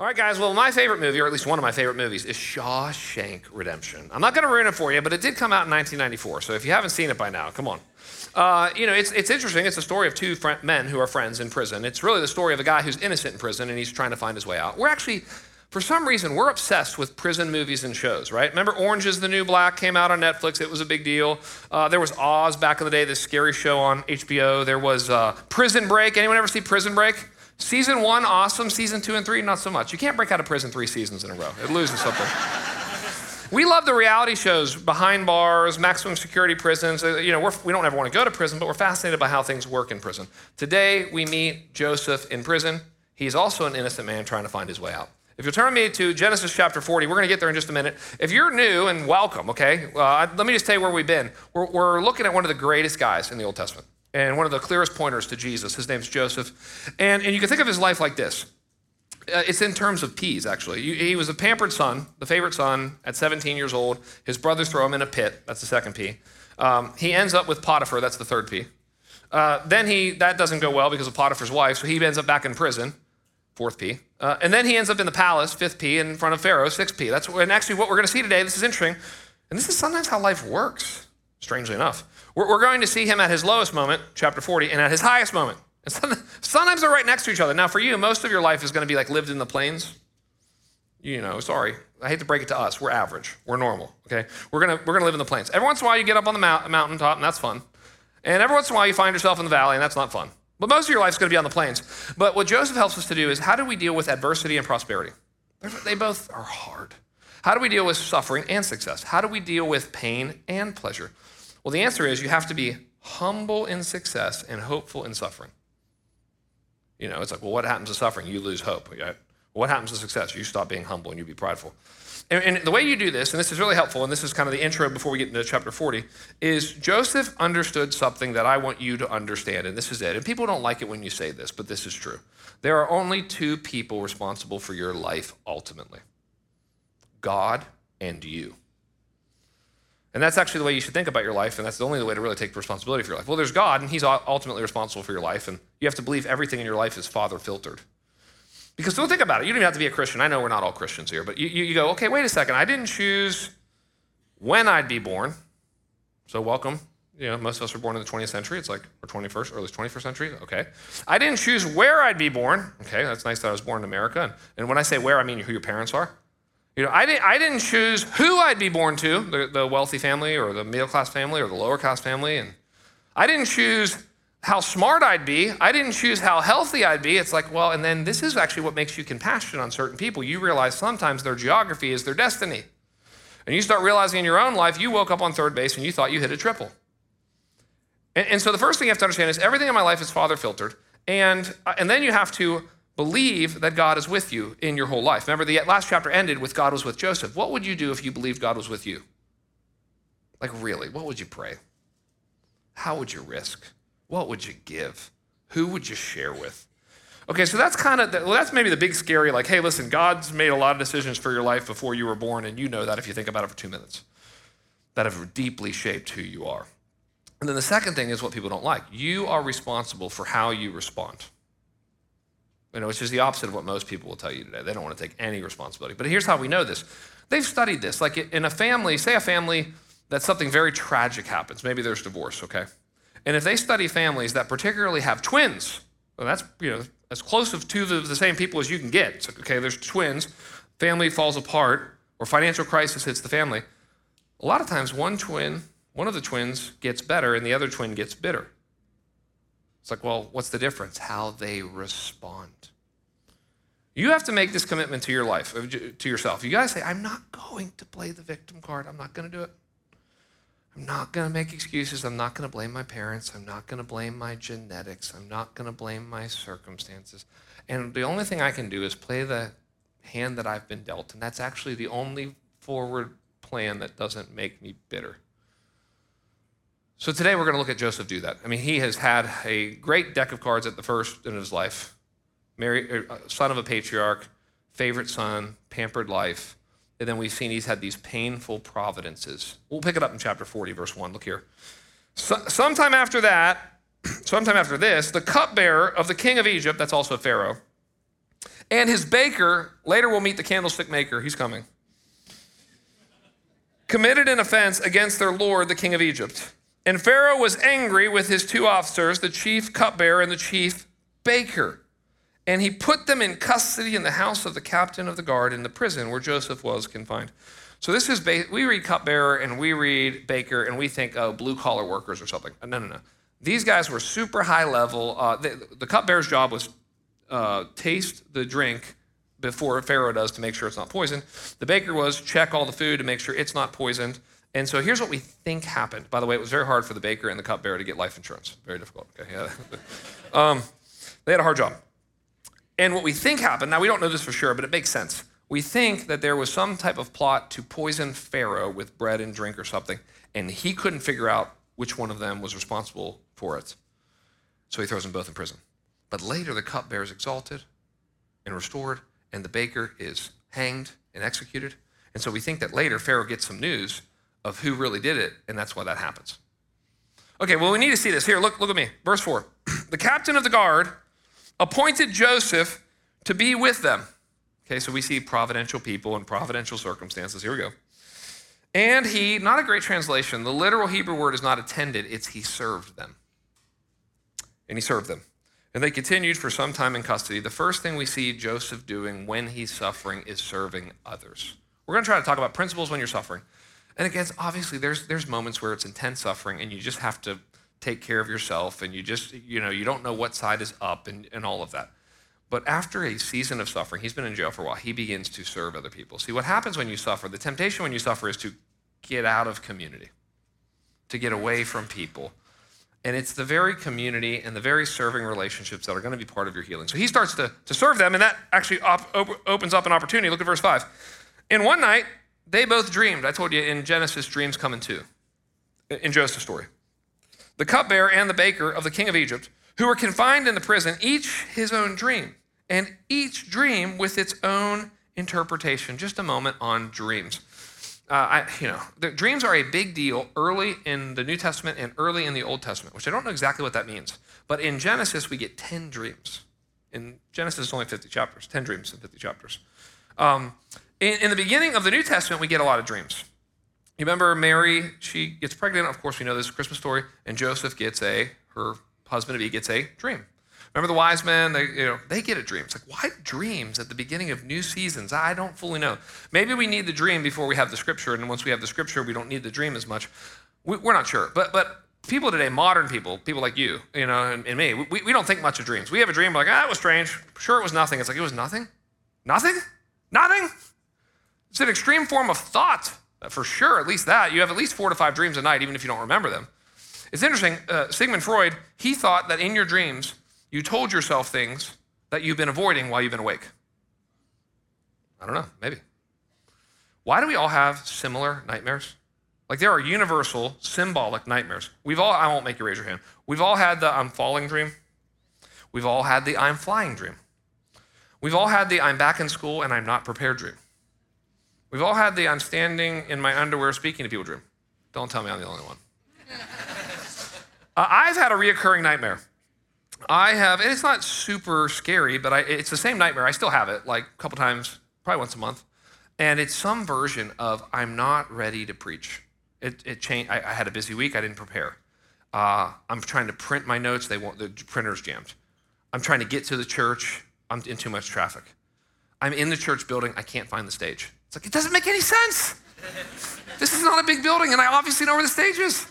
All right, guys. Well, my favorite movie, or at least one of my favorite movies, is Shawshank Redemption. I'm not going to ruin it for you, but it did come out in 1994. So if you haven't seen it by now, come on. Uh, you know, it's, it's interesting. It's a story of two men who are friends in prison. It's really the story of a guy who's innocent in prison and he's trying to find his way out. We're actually, for some reason, we're obsessed with prison movies and shows, right? Remember Orange is the New Black came out on Netflix. It was a big deal. Uh, there was Oz back in the day, this scary show on HBO. There was uh, Prison Break. Anyone ever see Prison Break? Season one, awesome. Season two and three, not so much. You can't break out of prison three seasons in a row, it loses something. we love the reality shows behind bars, maximum security prisons. Uh, you know, we're, we don't ever want to go to prison, but we're fascinated by how things work in prison. Today, we meet Joseph in prison. He's also an innocent man trying to find his way out. If you'll turn me to Genesis chapter 40, we're going to get there in just a minute. If you're new, and welcome, okay? Uh, let me just tell you where we've been. We're, we're looking at one of the greatest guys in the Old Testament and one of the clearest pointers to Jesus. His name's Joseph. And, and you can think of his life like this uh, it's in terms of P's, actually. He was a pampered son, the favorite son, at 17 years old. His brothers throw him in a pit. That's the second P. Um, he ends up with Potiphar. That's the third P. Uh, then he that doesn't go well because of Potiphar's wife, so he ends up back in prison. Fourth P. Uh, and then he ends up in the palace, fifth P, in front of Pharaoh, sixth P. That's and actually what we're going to see today. This is interesting, and this is sometimes how life works. Strangely enough. We're going to see him at his lowest moment, chapter 40, and at his highest moment. And sometimes they're right next to each other. Now, for you, most of your life is going to be like lived in the plains. You know, sorry. I hate to break it to us. We're average. We're normal, okay? We're to we're to live in the plains. Every once in a while, you get up on the mount, mountaintop, and that's fun. And every once in a while, you find yourself in the valley, and that's not fun. But most of your life is going to be on the plains. But what Joseph helps us to do is how do we deal with adversity and prosperity? They both are hard. How do we deal with suffering and success? How do we deal with pain and pleasure? Well, the answer is you have to be humble in success and hopeful in suffering. You know, it's like, well, what happens to suffering? You lose hope. Right? What happens to success? You stop being humble and you be prideful. And, and, the way you do this, and this is really helpful, and this is kind of the intro before we get into chapter 40, is Joseph understood something that I want you to understand, and this is it. And people don't like it when you say this, but this is true. There are only two people responsible for your life ultimately God and you. And that's actually the way you should think about your life, and that's the only way to really take responsibility for your life. Well, there's God, and He's ultimately responsible for your life, and you have to believe everything in your life is Father filtered. Because don't think about it. You don't even have to be a Christian. I know we're not all Christians here, but you, you, you go, okay, wait a second. I didn't choose when I'd be born. So welcome. You know, most of us were born in the 20th century. It's like, or 21st, early 21st century. Okay. I didn't choose where I'd be born. Okay, that's nice that I was born in America. And, and when I say where, I mean who your parents are. You know, I didn't, I didn't choose who I'd be born to, the, the wealthy family or the middle class family or the lower class family. And I didn't choose how smart I'd be. I didn't choose how healthy I'd be. It's like, well, and then this is actually what makes you compassionate on certain people. You realize sometimes their geography is their destiny. And you start realizing in your own life, you woke up on third base and you thought you hit a triple. And, and so the first thing you have to understand is everything in my life is father filtered. And, uh, and then you have to believe that God is with you in your whole life. Remember, the last chapter ended with God was with Joseph. What would you do if you believed God was with you? Like, really, what would you pray? How would you risk? What would you give? Who would you share with? Okay, so that's kind of, well, that's maybe the big scary, like, hey, listen, God's made a lot of decisions for your life before you were born, and you know that if you think about it for two minutes, that have deeply shaped who you are. And then the second thing is what people don't like. You are responsible for how you respond. You know, which is the opposite of what most people will tell you today. They don't want to take any responsibility. But here's how we know this. They've studied this. Like in a family, say a family that something very tragic happens. Maybe there's divorce, okay? And if they study families that particularly have twins, well, that's, you know, as close to the, the same people as you can get. So, okay, there's twins, family falls apart, or financial crisis hits the family. A lot of times, one twin, one of the twins gets better and the other twin gets bitter. It's like, well, what's the difference? How they respond. You have to make this commitment to your life, to yourself. You got to say, I'm not going to play the victim card. I'm not going to do it. I'm not going to make excuses. I'm not going to blame my parents. I'm not going to blame my genetics. I'm not going to blame my circumstances. And the only thing I can do is play the hand that I've been dealt. And that's actually the only forward plan that doesn't make me bitter. So today we're going to look at Joseph do that. I mean, he has had a great deck of cards at the first in his life. Married, uh, son of a patriarch, favorite son, pampered life. And then we've seen he's had these painful providences. We'll pick it up in chapter 40, verse 1. Look here. So, sometime after that, sometime after this, the cupbearer of the king of Egypt, that's also Pharaoh, And his baker, later we'll meet the candlestick maker, he's coming, committed an offense against their lord, the king of Egypt. And Pharaoh was angry with his two officers, the chief cupbearer and the chief baker. And he put them in custody in the house of the captain of the guard in the prison where Joseph was confined. So this is, we read cupbearer and we read baker and we think, oh, blue collar workers or something. No, no, no. These guys were super high level. Uh, the, the cupbearer's job was uh, taste the drink before Pharaoh does to make sure it's not poisoned. The baker was check all the food to make sure it's not poisoned. And so here's what we think happened. By the way, it was very hard for the baker and the cupbearer to get life insurance. Very difficult. Okay, yeah. um, they had a hard job. And what we think happened, now we don't know this for sure, but it makes sense. We think that there was some type of plot to poison Pharaoh with bread and drink or something, and he couldn't figure out which one of them was responsible for it. So he throws them both in prison. But later, the cupbearer is exalted and restored, and the baker is hanged and executed. And so we think that later Pharaoh gets some news of who really did it, and that's why that happens. Okay, well, we need to see this. Here, look, look at me. Verse 4. the captain of the guard appointed Joseph to be with them. Okay, so we see providential people and providential circumstances. Here we go. And he, not a great translation, the literal Hebrew word is not attended, it's he served them. And he served them. And they continued for some time in custody. The first thing we see Joseph doing when he's suffering is serving others. We're going to try to talk about principles when you're suffering. And again, obviously, there's, there's moments where it's intense suffering and you just have to take care of yourself and you just, you know, you don't know what side is up and, and all of that. But after a season of suffering, he's been in jail for a while, he begins to serve other people. See, what happens when you suffer, the temptation when you suffer is to get out of community, to get away from people. And it's the very community and the very serving relationships that are going to be part of your healing. So he starts to, to serve them, and that actually op- op- opens up an opportunity. Look at verse 5. In one night, they both dreamed. I told you in Genesis, dreams come in two, in Joseph's story. The cupbearer and the baker of the king of Egypt, who were confined in the prison, each his own dream, and each dream with its own interpretation. Just a moment on dreams. Uh, I, you know, the dreams are a big deal early in the New Testament and early in the Old Testament, which I don't know exactly what that means. But in Genesis, we get 10 dreams. In Genesis, it's only 50 chapters, 10 dreams in 50 chapters. Um, in, in the beginning of the New Testament, we get a lot of dreams. You remember Mary, she gets pregnant. Of course, we know this Christmas story. And Joseph gets a, her husband to be gets a dream. Remember the wise men? They, you know, they get a dream. It's like, why dreams at the beginning of new seasons? I don't fully know. Maybe we need the dream before we have the scripture, and once we have the scripture, we don't need the dream as much. We, are not sure. But, but people today, modern people, people like you, you know, and, and me, we, we don't think much of dreams. We have a dream, we're like, ah, it was strange. Sure, it was nothing. It's like, it was nothing? Nothing? Nothing? It's an extreme form of thought, for sure, at least that. You have at least four to five dreams a night, even if you don't remember them. It's interesting, uh, Sigmund Freud, he thought that in your dreams, you told yourself things that you've been avoiding while you've been awake. I don't know, maybe. Why do we all have similar nightmares? Like there are universal, symbolic nightmares. We've all, I won't make you raise your hand. We've all had the I'm falling dream. We've all had the I'm flying dream. We've all had the I'm back in school and I'm not prepared dream. We've all had the I'm standing in my underwear speaking to people dream. Don't tell me I'm the only one. uh, I've had a reoccurring nightmare. I have, and it's not super scary, but I, it's the same nightmare. I still have it like a couple times, probably once a month. And it's some version of I'm not ready to preach. It, it changed. I, I had a busy week. I didn't prepare. Uh, I'm trying to print my notes. They want the printer's jammed. I'm trying to get to the church. I'm in too much traffic. I'm in the church building. I can't find the stage. It's like, it doesn't make any sense. this is not a big building, and I obviously know where the stage is.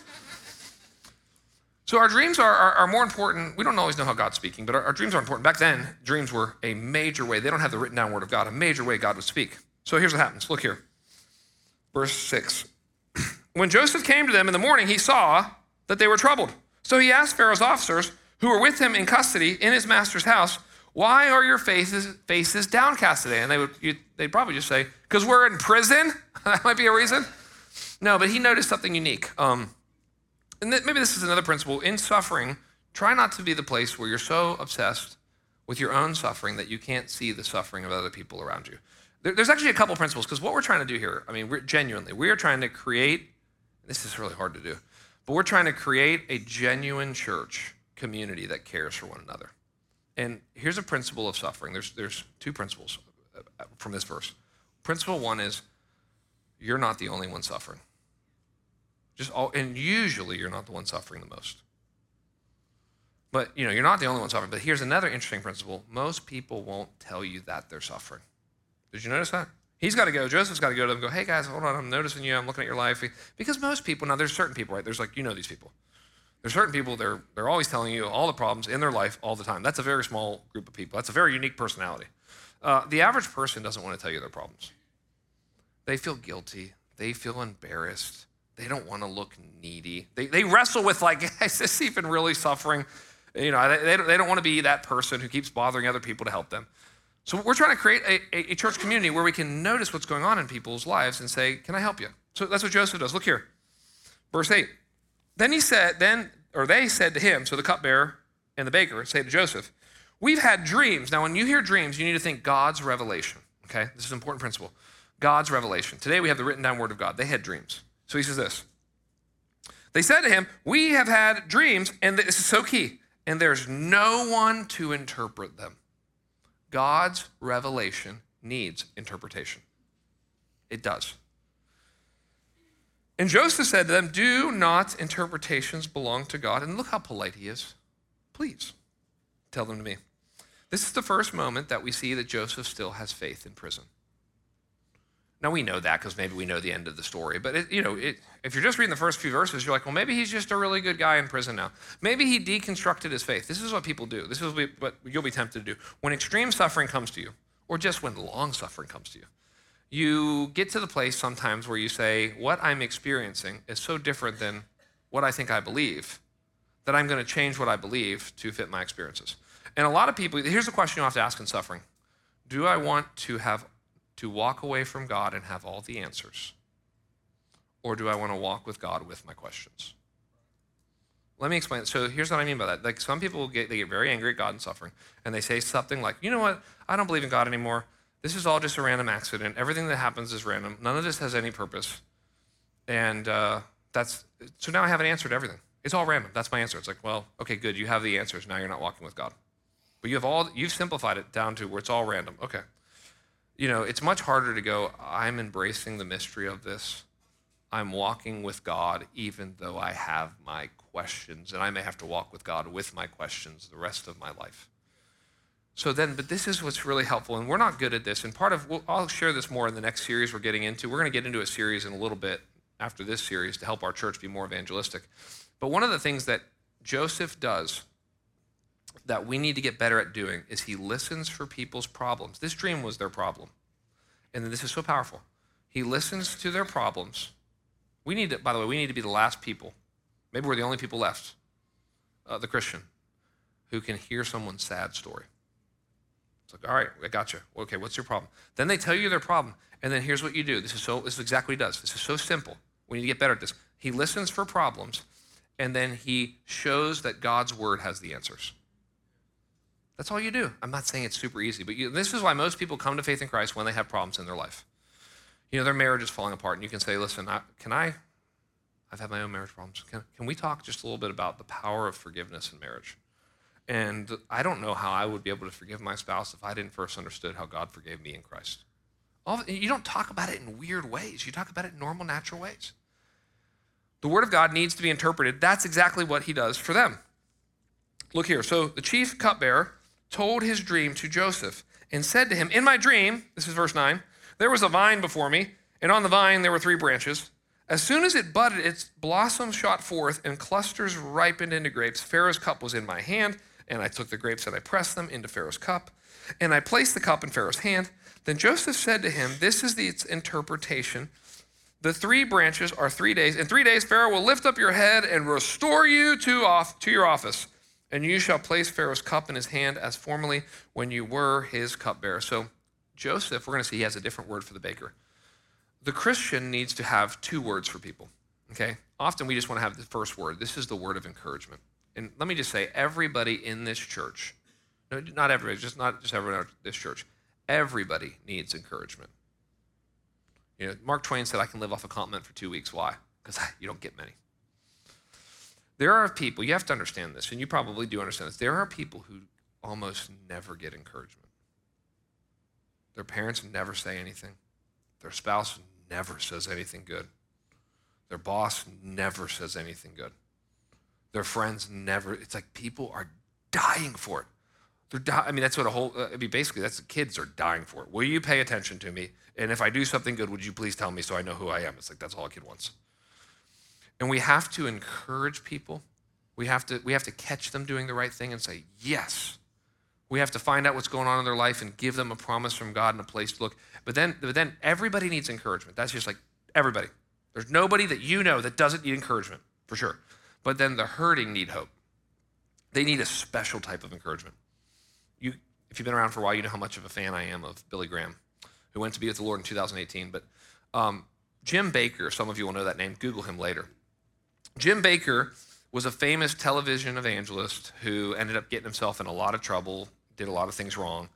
So our dreams are, are, are, more important. We don't always know how God's speaking, but our, our, dreams are important. Back then, dreams were a major way. They don't have the written down word of God, a major way God would speak. So here's what happens. Look here. Verse 6. when Joseph came to them in the morning, he saw that they were troubled. So he asked Pharaoh's officers, who were with him in custody in his master's house, why are your faces, faces downcast today? And they would, you, they'd probably just say, because we're in prison. that might be a reason. No, but he noticed something unique. Um, and th- maybe this is another principle. In suffering, try not to be the place where you're so obsessed with your own suffering that you can't see the suffering of other people around you. There, there's actually a couple principles because what we're trying to do here, I mean, we're, genuinely, we are trying to create, this is really hard to do, but we're trying to create a genuine church community that cares for one another. And here's a principle of suffering. There's, there's two principles uh, from this verse. Principle one is you're not the only one suffering. Just all, and usually you're not the one suffering the most. But you know, you're not the only one suffering. But here's another interesting principle. Most people won't tell you that they're suffering. Did you notice that? He's got to go. Joseph's got to go to them and go, hey guys, hold on, I'm noticing you, I'm looking at your life. Because most people, now there's certain people, right? There's like, you know these people. There's certain people, they're, they're always telling you all the problems in their life all the time. That's a very small group of people. That's a very unique personality. Uh, the average person doesn't want to tell you their problems. They feel guilty. They feel embarrassed. They don't want to look needy. They, they wrestle with, like, is this even really suffering? You know, they, they, don't, want to be that person who keeps bothering other people to help them. So we're trying to create a, a, church community where we can notice what's going on in people's lives and say, Can I help you? So that's what Joseph does. Look here. Verse 8. Then he said, then, or they said to him, so the cupbearer and the baker say to Joseph, We've had dreams. Now, when you hear dreams, you need to think God's revelation. Okay? This is an important principle. God's revelation. Today we have the written down word of God. They had dreams. So he says this. They said to him, We have had dreams, and this is so key, and there's no one to interpret them. God's revelation needs interpretation. It does. And Joseph said to them, Do not interpretations belong to God? And look how polite he is. Please tell them to me. This is the first moment that we see that Joseph still has faith in prison. Now we know that because maybe we know the end of the story. But it, you know, it, if you're just reading the first few verses, you're like, well, maybe he's just a really good guy in prison now. Maybe he deconstructed his faith. This is what people do. This is what you'll be tempted to do when extreme suffering comes to you, or just when long suffering comes to you. You get to the place sometimes where you say, what I'm experiencing is so different than what I think I believe that I'm going to change what I believe to fit my experiences. And a lot of people, here's the question you have to ask in suffering: Do I want to have to walk away from God and have all the answers? Or do I want to walk with God with my questions? Let me explain. So here's what I mean by that. Like some people get they get very angry at God and suffering, and they say something like, "You know what? I don't believe in God anymore. This is all just a random accident. Everything that happens is random. None of this has any purpose." And uh, that's so now I have an answer to everything. It's all random. That's my answer. It's like, well, okay, good. You have the answers. Now you're not walking with God. But you have all you've simplified it down to where it's all random. Okay you know, it's much harder to go, I'm embracing the mystery of this. I'm walking with God, even though I have my questions, and I may have to walk with God with my questions the rest of my life. So then, but this is what's really helpful, and we're not good at this. And part of, I'll share this more in the next series we're getting into. We're going to get into a series in a little bit after this series to help our church be more evangelistic. But one of the things that Joseph does that we need to get better at doing is he listens for people's problems. This dream was their problem. And this is so powerful. He listens to their problems. We need to, by the way, we need to be the last people. Maybe we're the only people left, uh, the Christian, who can hear someone's sad story. It's like, all right, I got you. Okay, what's your problem? Then they tell you their problem, and then here's what you do. This is so. This is exactly what he does. This is so simple. We need to get better at this. He listens for problems, and then he shows that God's word has the answers. That's all you do. I'm not saying it's super easy, but you, this is why most people come to faith in Christ when they have problems in their life. You know, their marriage is falling apart, and you can say, listen, I, can I? I've had my own marriage problems. Can, can we talk just a little bit about the power of forgiveness in marriage? And I don't know how I would be able to forgive my spouse if I didn't first understood how God forgave me in Christ. All, you don't talk about it in weird ways. You talk about it in normal, natural ways. The Word of God needs to be interpreted. That's exactly what He does for them. Look here. So the chief cupbearer told his dream to Joseph and said to him, In my dream, this is verse 9, there was a vine before me, and on the vine there were three branches. As soon as it budded, its blossoms shot forth, and clusters ripened into grapes. Pharaoh's cup was in my hand, and I took the grapes and I pressed them into Pharaoh's cup, and I placed the cup in Pharaoh's hand. Then Joseph said to him, This is the, interpretation. The three branches are three days. In three days, Pharaoh will lift up your head and restore you to, off, to your office and you shall place Pharaoh's cup in his hand as formerly when you were his cupbearer. So Joseph, we're going to see he has a different word for the baker. The Christian needs to have two words for people. Okay? Often we just want to have the first word. This is the word of encouragement. And let me just say, everybody in this church, no, not everybody, just not just everyone in this church, everybody needs encouragement. You know, Mark Twain said, I can live off a compliment for two weeks. Why? Because you don't get many. There are people, you have to understand this, and you probably do understand this. There are people who almost never get encouragement. Their parents never say anything. Their spouse never says anything good. Their boss never says anything good. Their friends never. It's like people are dying for it. They're di- I mean, that's what a whole. I mean, basically, that's the kids are dying for it. Will you pay attention to me? And if I do something good, would you please tell me so I know who I am? It's like that's all a kid wants. And we have to encourage people. We have to we have to catch them doing the right thing and say yes. We have to find out what's going on in their life and give them a promise from God and a place to look. But then, but then everybody needs encouragement. That's just like everybody. There's nobody that you know that doesn't need encouragement, for sure. But then the hurting need hope. They need a special type of encouragement. You, if you've been around for a while, you know how much of a fan I am of Billy Graham, who went to be with the Lord in 2018. But um, Jim Bakker, some of you will know that name. Google him later. Jim Bakker was a famous television evangelist who ended up getting himself in a lot of trouble, did a lot of things wrong,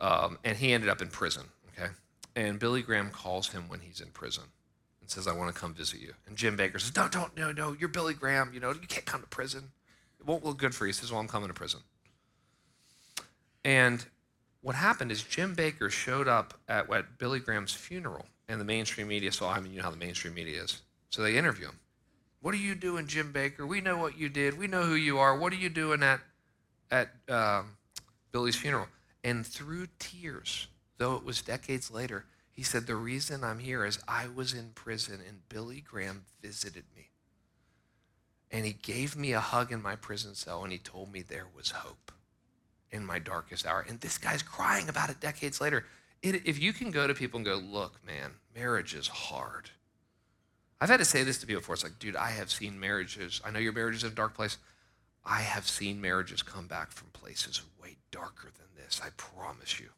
um, and he ended up in prison. Okay, and Billy Graham calls him when he's in prison and says, "I want to come visit you." And Jim Bakker says, "No, don't, no, no, you're Billy Graham. You know, you can't come to prison. It won't look good for you." He says, "Well, I'm coming to prison." And what happened is Jim Bakker showed up at, at Billy Graham's funeral, and the mainstream media saw him. And you know how the mainstream media is, so they interview him. What are you doing, Jim Bakker? We know what you did. We know who you are. What are you doing at at um, Billy's funeral? And through tears, though it was decades later, he said, The reason I'm here is I was in prison and Billy Graham visited me. And he gave me a hug in my prison cell and he told me there was hope in my darkest hour. And this guy's crying about it decades later. It, if you can go to people and go, Look, man, marriage is hard. I've had to say this to people before. It's like, dude, I have seen marriages. I know your marriage is in a dark place. I have seen marriages come back from places way darker than this. I promise you.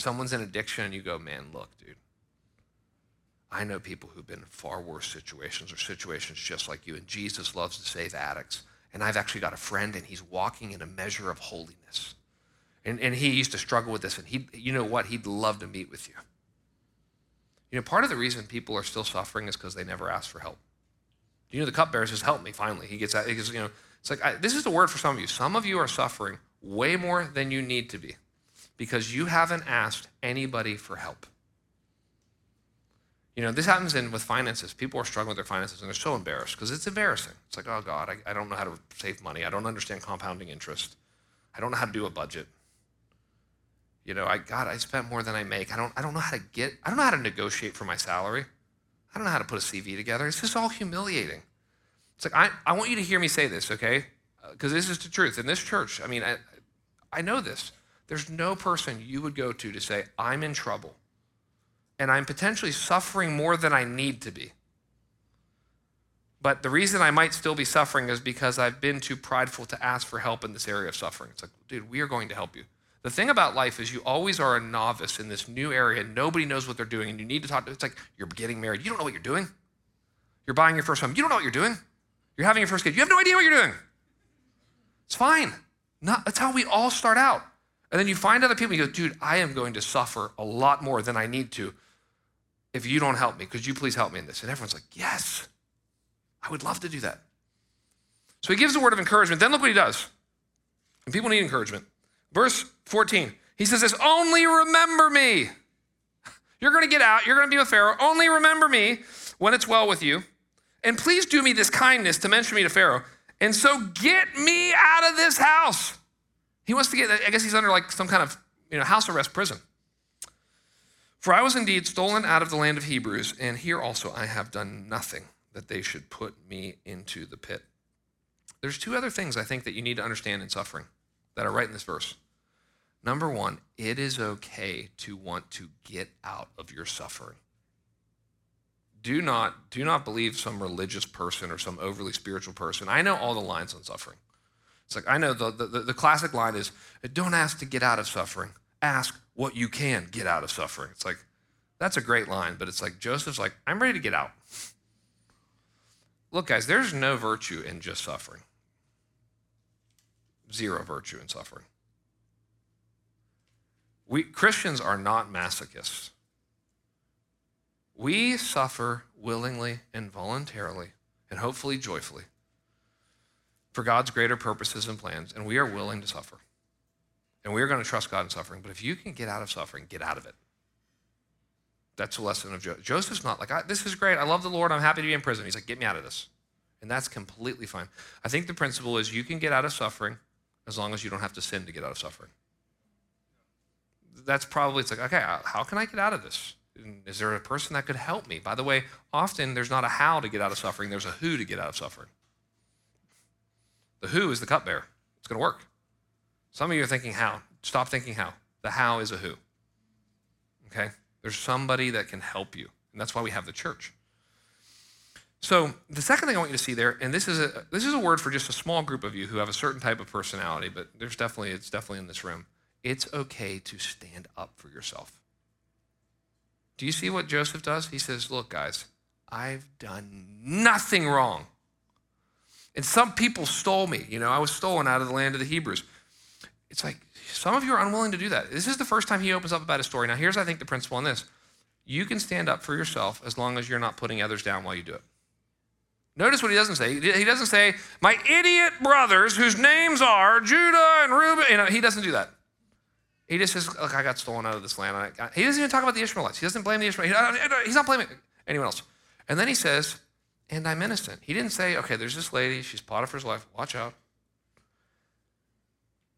Someone's in addiction, and you go, man, look, dude. I know people who've been in far worse situations or situations just like you, and Jesus loves to save addicts. And I've actually got a friend, and he's walking in a measure of holiness. And, and he used to struggle with this, and he, you know what? He'd love to meet with you. You know, part of the reason people are still suffering is because they never asked for help. You know, the cupbearer says, "Help me!" Finally, he gets that. He gets, you know, it's like I, this is the word for some of you. Some of you are suffering way more than you need to be because you haven't asked anybody for help. You know, this happens in with finances. People are struggling with their finances and they're so embarrassed because it's embarrassing. It's like, oh God, I, I don't know how to save money. I don't understand compounding interest. I don't know how to do a budget. You know, I God, I spent more than I make. I don't I don't know how to get I don't know how to negotiate for my salary. I don't know how to put a CV together. It's just all humiliating. It's like I, I want you to hear me say this, okay? Because this is the truth. In this church, I mean, I, I know this. There's no person you would go to to say, I'm in trouble and I'm potentially suffering more than I need to be. But the reason I might still be suffering is because I've been too prideful to ask for help in this area of suffering. It's like, dude, we are going to help you. The thing about life is you always are a novice in this new area. Nobody knows what they're doing, and you need to talk to. It's like you're getting married. You don't know what you're doing. You're buying your first home. You don't know what you're doing. You're having your first kid. You have no idea what you're doing. It's fine. Not, that's how we all start out. And then you find other people. You go, dude, I am going to suffer a lot more than I need to if you don't help me. Could you please help me in this? And everyone's like, yes, I would love to do that. So he gives a word of encouragement. Then look what he does. And people need encouragement. Verse 14, he says this Only remember me. You're going to get out. You're going to be with Pharaoh. Only remember me when it's well with you. And please do me this kindness to mention me to Pharaoh. And so get me out of this house. He wants to get, I guess he's under like some kind of you know, house arrest prison. For I was indeed stolen out of the land of Hebrews, and here also I have done nothing that they should put me into the pit. There's two other things I think that you need to understand in suffering that are right in this verse. Number one, it is okay to want to get out of your suffering. Do not, do not believe some religious person or some overly spiritual person. I know all the lines on suffering. It's like, I know the, the, the classic line is don't ask to get out of suffering, ask what you can get out of suffering. It's like, that's a great line, but it's like Joseph's like, I'm ready to get out. Look, guys, there's no virtue in just suffering zero virtue in suffering. We Christians are not masochists. We suffer willingly and voluntarily and hopefully joyfully for God's greater purposes and plans, and we are willing to suffer. And we're going to trust God in suffering. But if you can get out of suffering, get out of it. That's the lesson of Joseph. Joseph's not like, this is great. I love the Lord. I'm happy to be in prison. He's like, get me out of this. And that's completely fine. I think the principle is you can get out of suffering as long as you don't have to sin to get out of suffering. That's probably, it's like, okay, uh, how can I get out of this? Is there a person that could help me? By the way, often there's not a how to get out of suffering, there's a who to get out of suffering. The who is the cupbearer. It's going to work. Some of you are thinking how. Stop thinking how. The how is a who. Okay? There's somebody that can help you. And that's why we have the church. So the second thing I want you to see there, and this is a this is a word for just a small group of you who have a certain type of personality, but there's definitely it's definitely in this room. It's okay to stand up for yourself. Do you see what Joseph does? He says, Look, guys, I've done nothing wrong. And some people stole me. You know, I was stolen out of the land of the Hebrews. It's like some of you are unwilling to do that. This is the first time he opens up about a story. Now, here's, I think, the principle in this you can stand up for yourself as long as you're not putting others down while you do it. Notice what he doesn't say. He doesn't say, my idiot brothers whose names are Judah and Reuben. You know, he doesn't do that. He just says, look, I got stolen out of this land. He doesn't even talk about the Ishmaelites. He doesn't blame the Ishmaelites. He's not blaming anyone else. And then he says, and I'm innocent. He didn't say, okay, there's this lady, she's Potiphar's wife, watch out.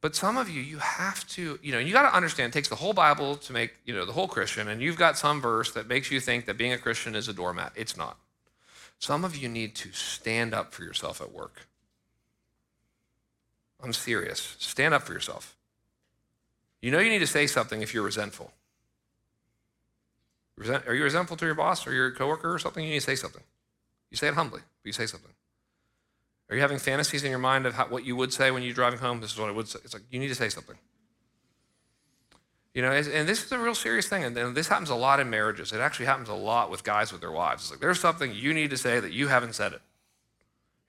But some of you, you have to, you know, you got to understand, it takes the whole Bible to make, you know, the whole Christian, and you've got some verse that makes you think that being a Christian is a doormat. It's not. Some of you need to stand up for yourself at work. I'm serious. Stand up for yourself. You know you need to say something if you're resentful. Are you resentful to your boss or your coworker or something? You need to say something. You say it humbly, but you say something. Are you having fantasies in your mind of how, what you would say when you're driving home? This is what I would say. It's like, you need to say something. You know, and this is a real serious thing. And this happens a lot in marriages. It actually happens a lot with guys with their wives. It's like, there's something you need to say that you haven't said it.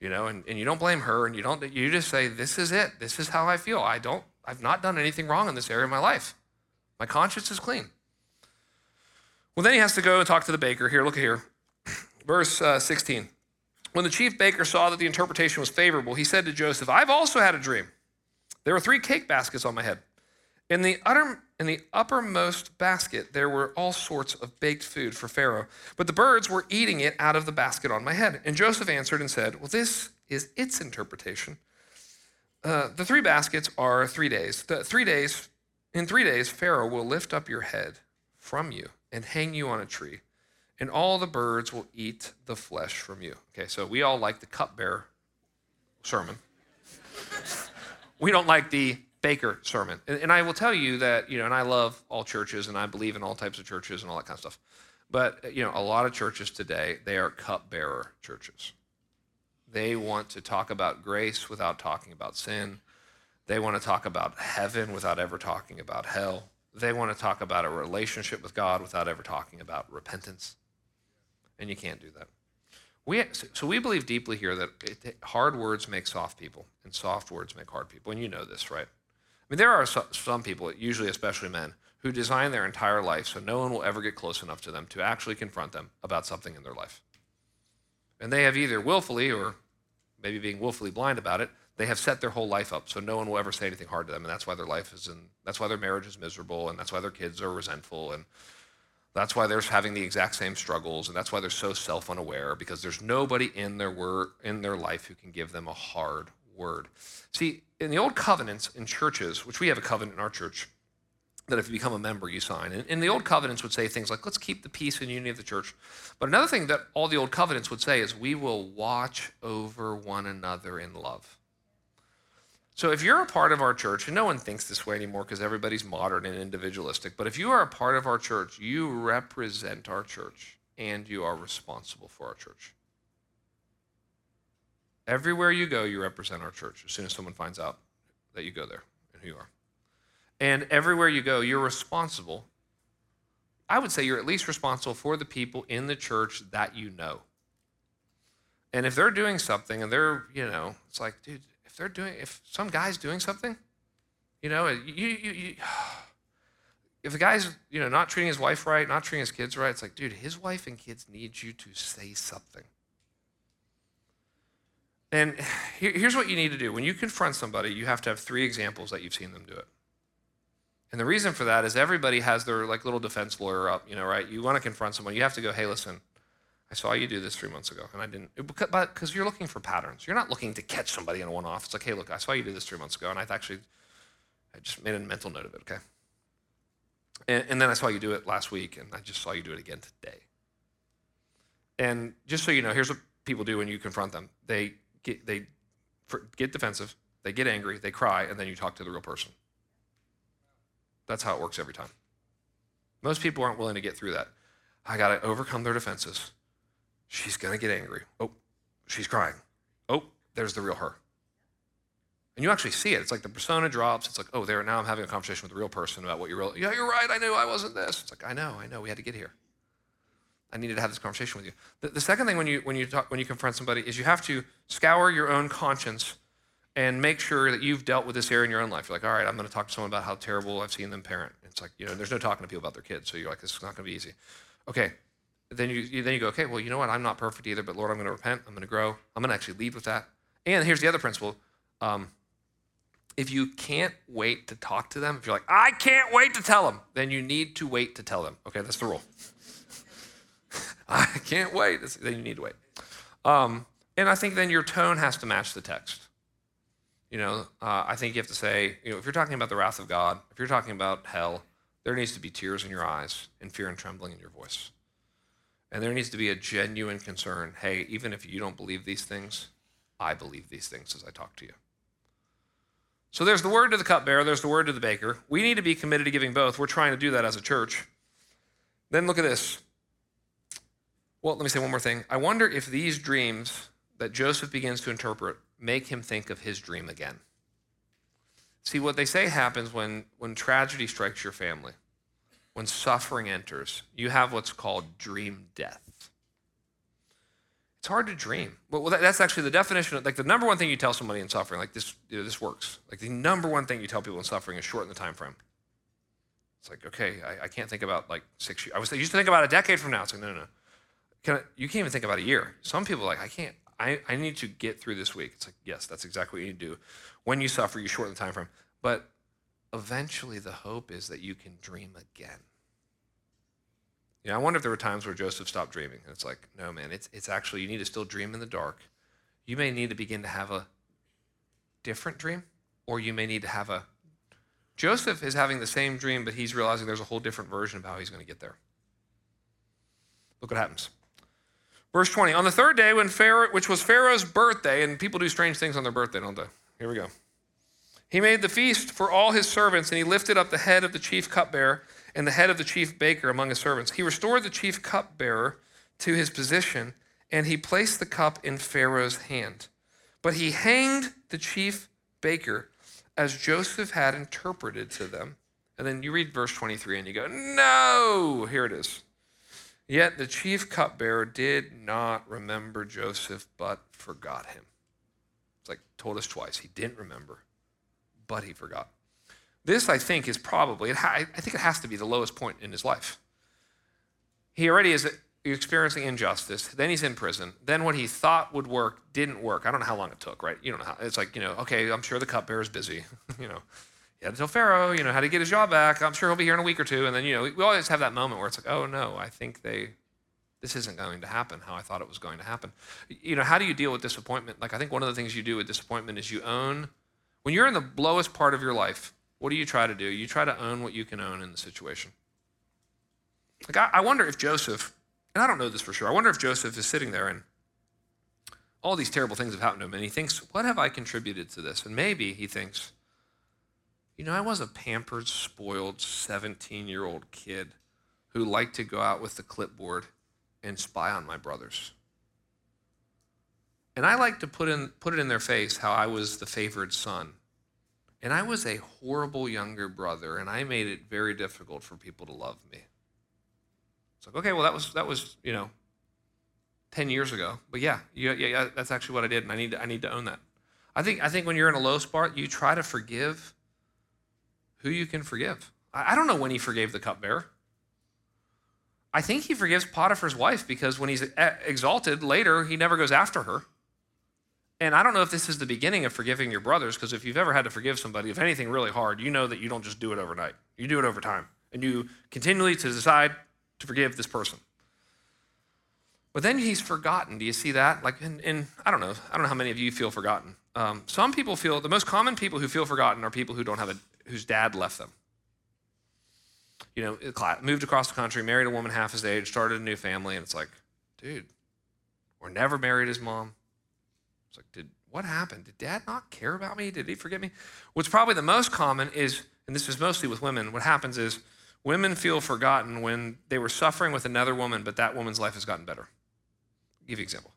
You know, and, and you don't blame her and you don't, you just say, this is it. This is how I feel. I don't, I've not done anything wrong in this area of my life. My conscience is clean. Well, then he has to go and talk to the baker. Here, look at here. Verse uh, 16. When the chief baker saw that the interpretation was favorable, he said to Joseph, I've also had a dream. There were three cake baskets on my head. In the, utter, in the uppermost basket, there were all sorts of baked food for Pharaoh, but the birds were eating it out of the basket on my head. And Joseph answered and said, Well, this is its interpretation. Uh, the three baskets are three days. The three days, in three days, Pharaoh will lift up your head from you and hang you on a tree and all the birds will eat the flesh from you. Okay, so we all like the cupbearer sermon. we don't like the baker sermon. And, and, I will tell you that, you know, and I love all churches and I believe in all types of churches and all that kind of stuff. But, you know, a lot of churches today, they are cupbearer churches. They want to talk about grace without talking about sin. They want to talk about heaven without ever talking about hell. They want to talk about a relationship with God without ever talking about repentance and you can't do that. We, so we believe deeply here that it, hard words make soft people, and soft words make hard people. And you know this, right? I mean, there are some people, usually especially men, who design their entire life so no one will ever get close enough to them to actually confront them about something in their life. And they have either willfully or maybe being willfully blind about it, they have set their whole life up so no one will ever say anything hard to them. And that's why their life is in, that's why their marriage is miserable, and that's why their kids are resentful, and that's why they're having the exact same struggles, and that's why they're so self unaware because there's nobody in their word in their life who can give them a hard word. See, in the old covenants in churches, which we have a covenant in our church, that if you become a member, you sign. And, and the old covenants would say things like, let's keep the peace and unity of the church. But another thing that all the old covenants would say is, we will watch over one another in love. So if you're a part of our church, and no one thinks this way anymore because everybody's modern and individualistic, but if you are a part of our church, you represent our church and you are responsible for our church. Everywhere you go, you represent our church as soon as someone finds out that you go there and who you are. And everywhere you go, you're responsible. I would say you're at least responsible for the people in the church that you know. And if they're doing something and they're, you know, it's like, dude, if they're doing, if some guy's doing something, you know, you, you, you, if the guy's, you know, not treating his wife right, not treating his kids right, it's like, dude, his wife and kids need you to say something. And here, here's what you need to do. When you confront somebody, you have to have three examples that you've seen them do it. And the reason for that is everybody has their like little defense lawyer up, you know, right? You want to confront someone, you have to go, hey, listen, I saw you do this three months ago, and I didn't, because you're looking for patterns. You're not looking to catch somebody in a one off. It's like, hey, look, I saw you do this three months ago, and I actually, I just made a mental note of it, okay? And, and then I saw you do it last week, and I just saw you do it again today. And just so you know, here's what people do when you confront them they get, they get defensive, they get angry, they cry, and then you talk to the real person. That's how it works every time. Most people aren't willing to get through that. I got to overcome their defenses. She's going to get angry. Oh, she's crying. Oh, there's the real her. And you actually see it. It's like the persona drops. It's like, oh, there, now I'm having a conversation with a real person about what you're real. yeah, you're right. I knew I wasn't this. It's like, I know, I know. We had to get here. I needed to have this conversation with you. The, the second thing when you, when, you talk, when you confront somebody is you have to scour your own conscience and make sure that you've dealt with this area in your own life. You're like, all right, I'm going to talk to someone about how terrible I've seen them parent. It's like, you know, there's no talking to people about their kids. So you're like, this is not going to be easy. Okay. Then you, you, then you go, okay, well, you know what? I'm not perfect either, but Lord, I'm going to repent. I'm going to grow. I'm going to actually lead with that. And here's the other principle. Um, if you can't wait to talk to them, if you're like, I can't wait to tell them, then you need to wait to tell them. Okay, that's the rule. I can't wait. Then you need to wait. Um, and I think then your tone has to match the text. You know, uh, I think you have to say, you know, if you're talking about the wrath of God, if you're talking about hell, there needs to be tears in your eyes and fear and trembling in your voice. And there needs to be a genuine concern hey, even if you don't believe these things, I believe these things as I talk to you. So there's the word to the cupbearer, there's the word to the baker. We need to be committed to giving both. We're trying to do that as a church. Then look at this. Well, let me say one more thing. I wonder if these dreams that Joseph begins to interpret make him think of his dream again. See, what they say happens when, when tragedy strikes your family, when suffering enters, you have what's called dream death. It's hard to dream. Well, that's actually the definition of, like, the number one thing you tell somebody in suffering, like, this, you know, this works. Like, the number one thing you tell people in suffering is shorten the time frame. It's like, okay, I, I can't think about, like, six years. I was I used to think about a decade from now. It's like, no, no, no. Can I, you can't even think about a year. Some people like, I can't, I, I need to get through this week. It's like, yes, that's exactly what you need to do. When you suffer, you shorten the time frame. But eventually, the hope is that you can dream again. You know, I wonder if there were times where Joseph stopped dreaming. And it's like, no, man, it's, it's actually, you need to still dream in the dark. You may need to begin to have a different dream, or you may need to have a. Joseph is having the same dream, but he's realizing there's a whole different version of how he's going to get there. Look what happens. Verse 20, on the third day, when Pharaoh, which was Pharaoh's birthday, and people do strange things on their birthday, don't they? Here we go. He made the feast for all his servants, and he lifted up the head of the chief cupbearer and the head of the chief baker among his servants. He restored the chief cupbearer to his position, and he placed the cup in Pharaoh's hand. But he hanged the chief baker as Joseph had interpreted to them. And then you read verse 23 and you go, No! Here it is. Yet the chief cupbearer did not remember Joseph, but forgot him. It's like told us twice. He didn't remember, but he forgot. This, I think, is probably, I think it has to be the lowest point in his life. He already is experiencing injustice. Then he's in prison. Then what he thought would work didn't work. I don't know how long it took, right? You don't know how. It's like, you know, okay, I'm sure the cupbearer is busy. you know, he had to tell Pharaoh, you know, how to get his job back. I'm sure he'll be here in a week or two. And then, you know, we always have that moment where it's like, oh no, I think they, this isn't going to happen how I thought it was going to happen. You know, how do you deal with disappointment? Like, I think one of the things you do with disappointment is you own, when you're in the lowest part of your life, what do you try to do? You try to own what you can own in the situation. Like, I, I wonder if Joseph, and I don't know this for sure, I wonder if Joseph is sitting there and all these terrible things have happened to him, and he thinks, what have I contributed to this? And maybe he thinks, you know, I was a pampered, spoiled 17 year old kid who liked to go out with the clipboard and spy on my brothers. And I like to put, in, put it in their face how I was the favored son. And I was a horrible younger brother, and I made it very difficult for people to love me. It's like, okay, well, that was, that was you know, 10 years ago. But yeah, yeah, yeah, that's actually what I did, and I need to, I need to own that. I think, I think when you're in a low spot, you try to forgive who you can forgive. I don't know when he forgave the cupbearer. I think he forgives Potiphar's wife because when he's exalted later, he never goes after her. And I don't know if this is the beginning of forgiving your brothers, because if you've ever had to forgive somebody, if anything really hard, you know that you don't just do it overnight. You do it over time. And you continually to decide to forgive this person. But then he's forgotten. Do you see that? Like, in, in I don't know. I don't know how many of you feel forgotten. Um, some people feel the most common people who feel forgotten are people who don't have a whose dad left them. You know, moved across the country, married a woman half his age, started a new family, and it's like, dude, or never married his mom. It's like, did what happened? Did dad not care about me? Did he forget me? What's probably the most common is, and this is mostly with women, what happens is women feel forgotten when they were suffering with another woman, but that woman's life has gotten better. I'll give you an example.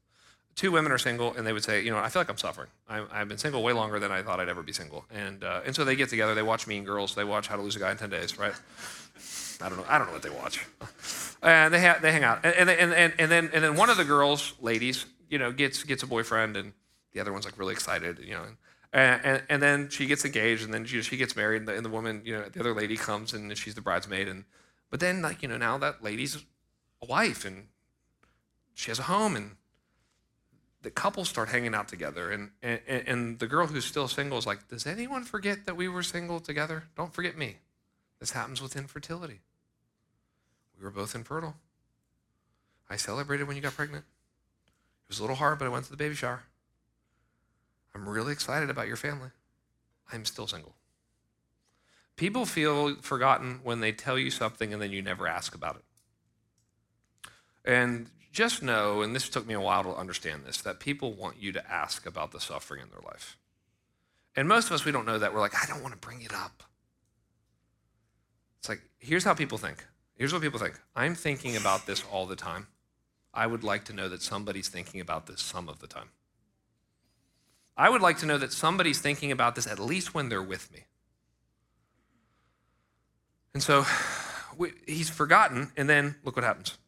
Two women are single, and they would say, you know, I feel like I'm suffering. I, have been single way longer than I thought I'd ever be single. And, uh, and so they get together, they watch Mean Girls, they watch How to Lose a Guy in 10 Days, right? I don't know. I don't know what they watch. And they, ha- they hang out. And, and, and, and, then, and then one of the girls, ladies, you know, gets, gets a boyfriend, and the other one's like really excited, you know. And, and, and then she gets engaged, and then she, she gets married, and the, and the woman, you know, the other lady comes, and she's the bridesmaid. And, but then, like, you know, now that lady's a wife, and she has a home, and the couples start hanging out together. And, and, and the girl who's still single is like, Does anyone forget that we were single together? Don't forget me. This happens with infertility. We were both infertile. I celebrated when you got pregnant. It was a little hard, but I went to the baby shower. I'm really excited about your family. I'm still single. People feel forgotten when they tell you something and then you never ask about it. And just know, and this took me a while to understand this, that people want you to ask about the suffering in their life. And most of us, we don't know that. We're like, I don't want to bring it up. It's like, here's how people think. Here's what people think I'm thinking about this all the time. I would like to know that somebody's thinking about this some of the time. I would like to know that somebody's thinking about this at least when they're with me. And so we, he's forgotten, and then look what happens.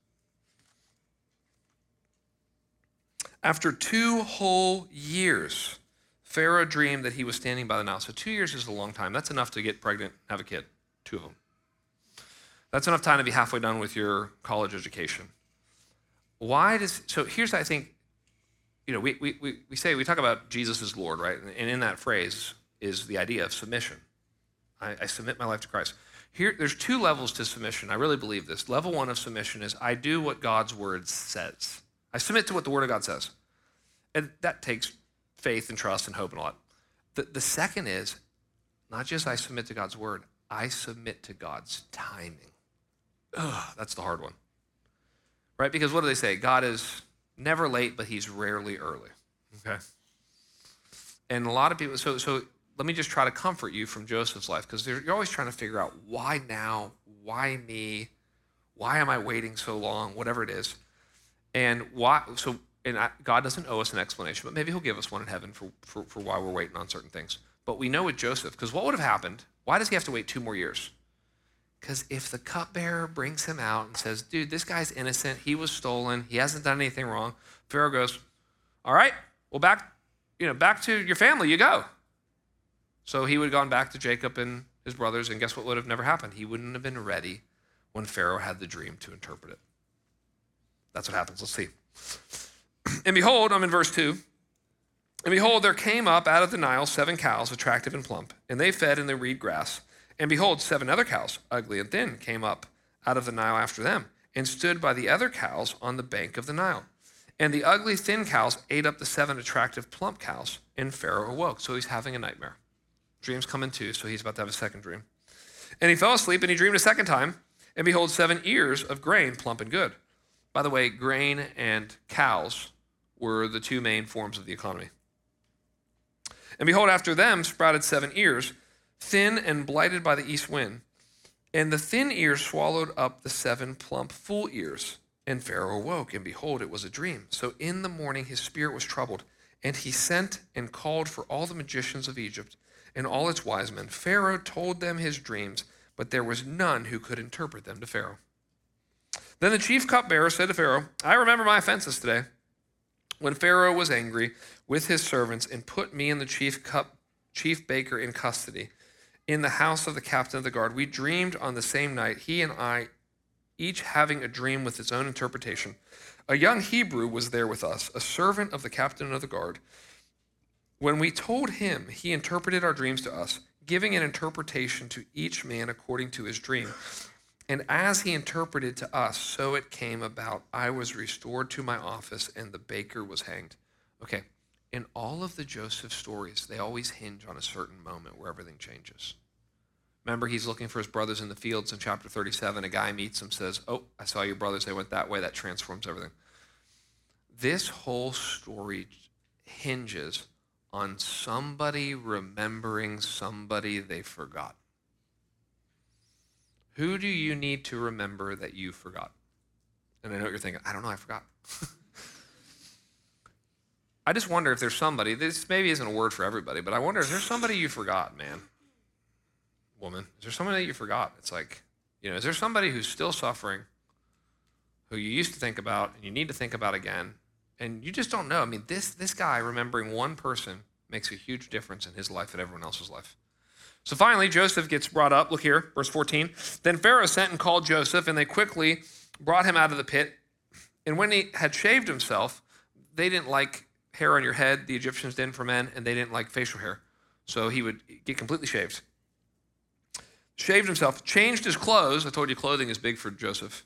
After two whole years, Pharaoh dreamed that he was standing by the Nile. So, two years is a long time. That's enough to get pregnant, have a kid, two of them. That's enough time to be halfway done with your college education. Why does, so here's, I think, you know, we, we, we, say, we talk about Jesus as Lord, right? And in that phrase is the idea of submission. I, I submit my life to Christ. Here, there's two levels to submission. I really believe this. Level one of submission is I do what God's word says. I submit to what the word of God says. And that takes faith and trust and hope and a lot. The, the second is not just I submit to God's word, I submit to God's timing. Ugh, that's the hard one. Right? Because what do they say? God is never late, but he's rarely early. Okay? And a lot of people, so, so let me just try to comfort you from Joseph's life because you're always trying to figure out why now? Why me? Why am I waiting so long? Whatever it is. And why, so, and I, God doesn't owe us an explanation, but maybe he'll give us one in heaven for, for, for why we're waiting on certain things. But we know with Joseph, because what would have happened? Why does he have to wait two more years? Because if the cupbearer brings him out and says, dude, this guy's innocent, he was stolen, he hasn't done anything wrong, Pharaoh goes, all right, well, back, you know, back to your family you go. So he would have gone back to Jacob and his brothers, and guess what would have never happened? He wouldn't have been ready when Pharaoh had the dream to interpret it. That's what happens. Let's see. And behold, I'm in verse 2. And behold, there came up out of the Nile seven cows, attractive and plump, and they fed in the reed grass. And behold, seven other cows, ugly and thin, came up out of the Nile after them, and stood by the other cows on the bank of the Nile. And the ugly, thin cows ate up the seven attractive, plump cows, and Pharaoh awoke. So he's having a nightmare. Dreams come in two, so he's about to have a second dream. And he fell asleep, and he dreamed a second time, and behold, seven ears of grain, plump and good. By the way, grain and cows were the two main forms of the economy. And behold, after them sprouted seven ears thin and blighted by the east wind. And the thin ears swallowed up the seven plump full ears. And Pharaoh awoke, and behold, it was a dream. So in the morning his spirit was troubled, and he sent and called for all the magicians of Egypt and all its wise men. Pharaoh told them his dreams, but there was none who could interpret them to Pharaoh. Then the chief cupbearer said to Pharaoh, I remember my offenses today. When Pharaoh was angry with his servants and put me and the chief cup chief baker in custody in the house of the captain of the guard. We dreamed on the same night, he and I, each having a dream with its own interpretation. A young Hebrew was there with us, a servant of the captain of the guard. When we told him, he interpreted our dreams to us, giving an interpretation to each man according to his dream. And as he interpreted to us, so it came about. I was restored to my office, and the baker was hanged. Okay, in all of the Joseph stories, they always hinge on a certain moment where everything changes. Remember, he's looking for his brothers in the fields in chapter 37. A guy meets him, says, Oh, I saw your brothers. They went that way. That transforms everything. This whole story hinges on somebody remembering somebody they forgot. Who do you need to remember that you forgot? And I know what you're thinking. I don't know. I forgot. I just wonder if there's somebody, this maybe isn't a word for everybody, but I wonder is there somebody you forgot, man? Woman, is there somebody that you forgot? It's like, you know, is there somebody who's still suffering, who you used to think about and you need to think about again, and you just don't know? I mean, this, this guy remembering one person makes a huge difference in his life and everyone else's life. So finally, Joseph gets brought up. Look here, verse 14. Then Pharaoh sent and called Joseph, and they quickly brought him out of the pit. And when he had shaved himself, they didn't like hair on your head, the Egyptians didn't for men, and they didn't like facial hair. So he would get completely shaved. Shaved himself, changed his clothes. I told you clothing is big for Joseph.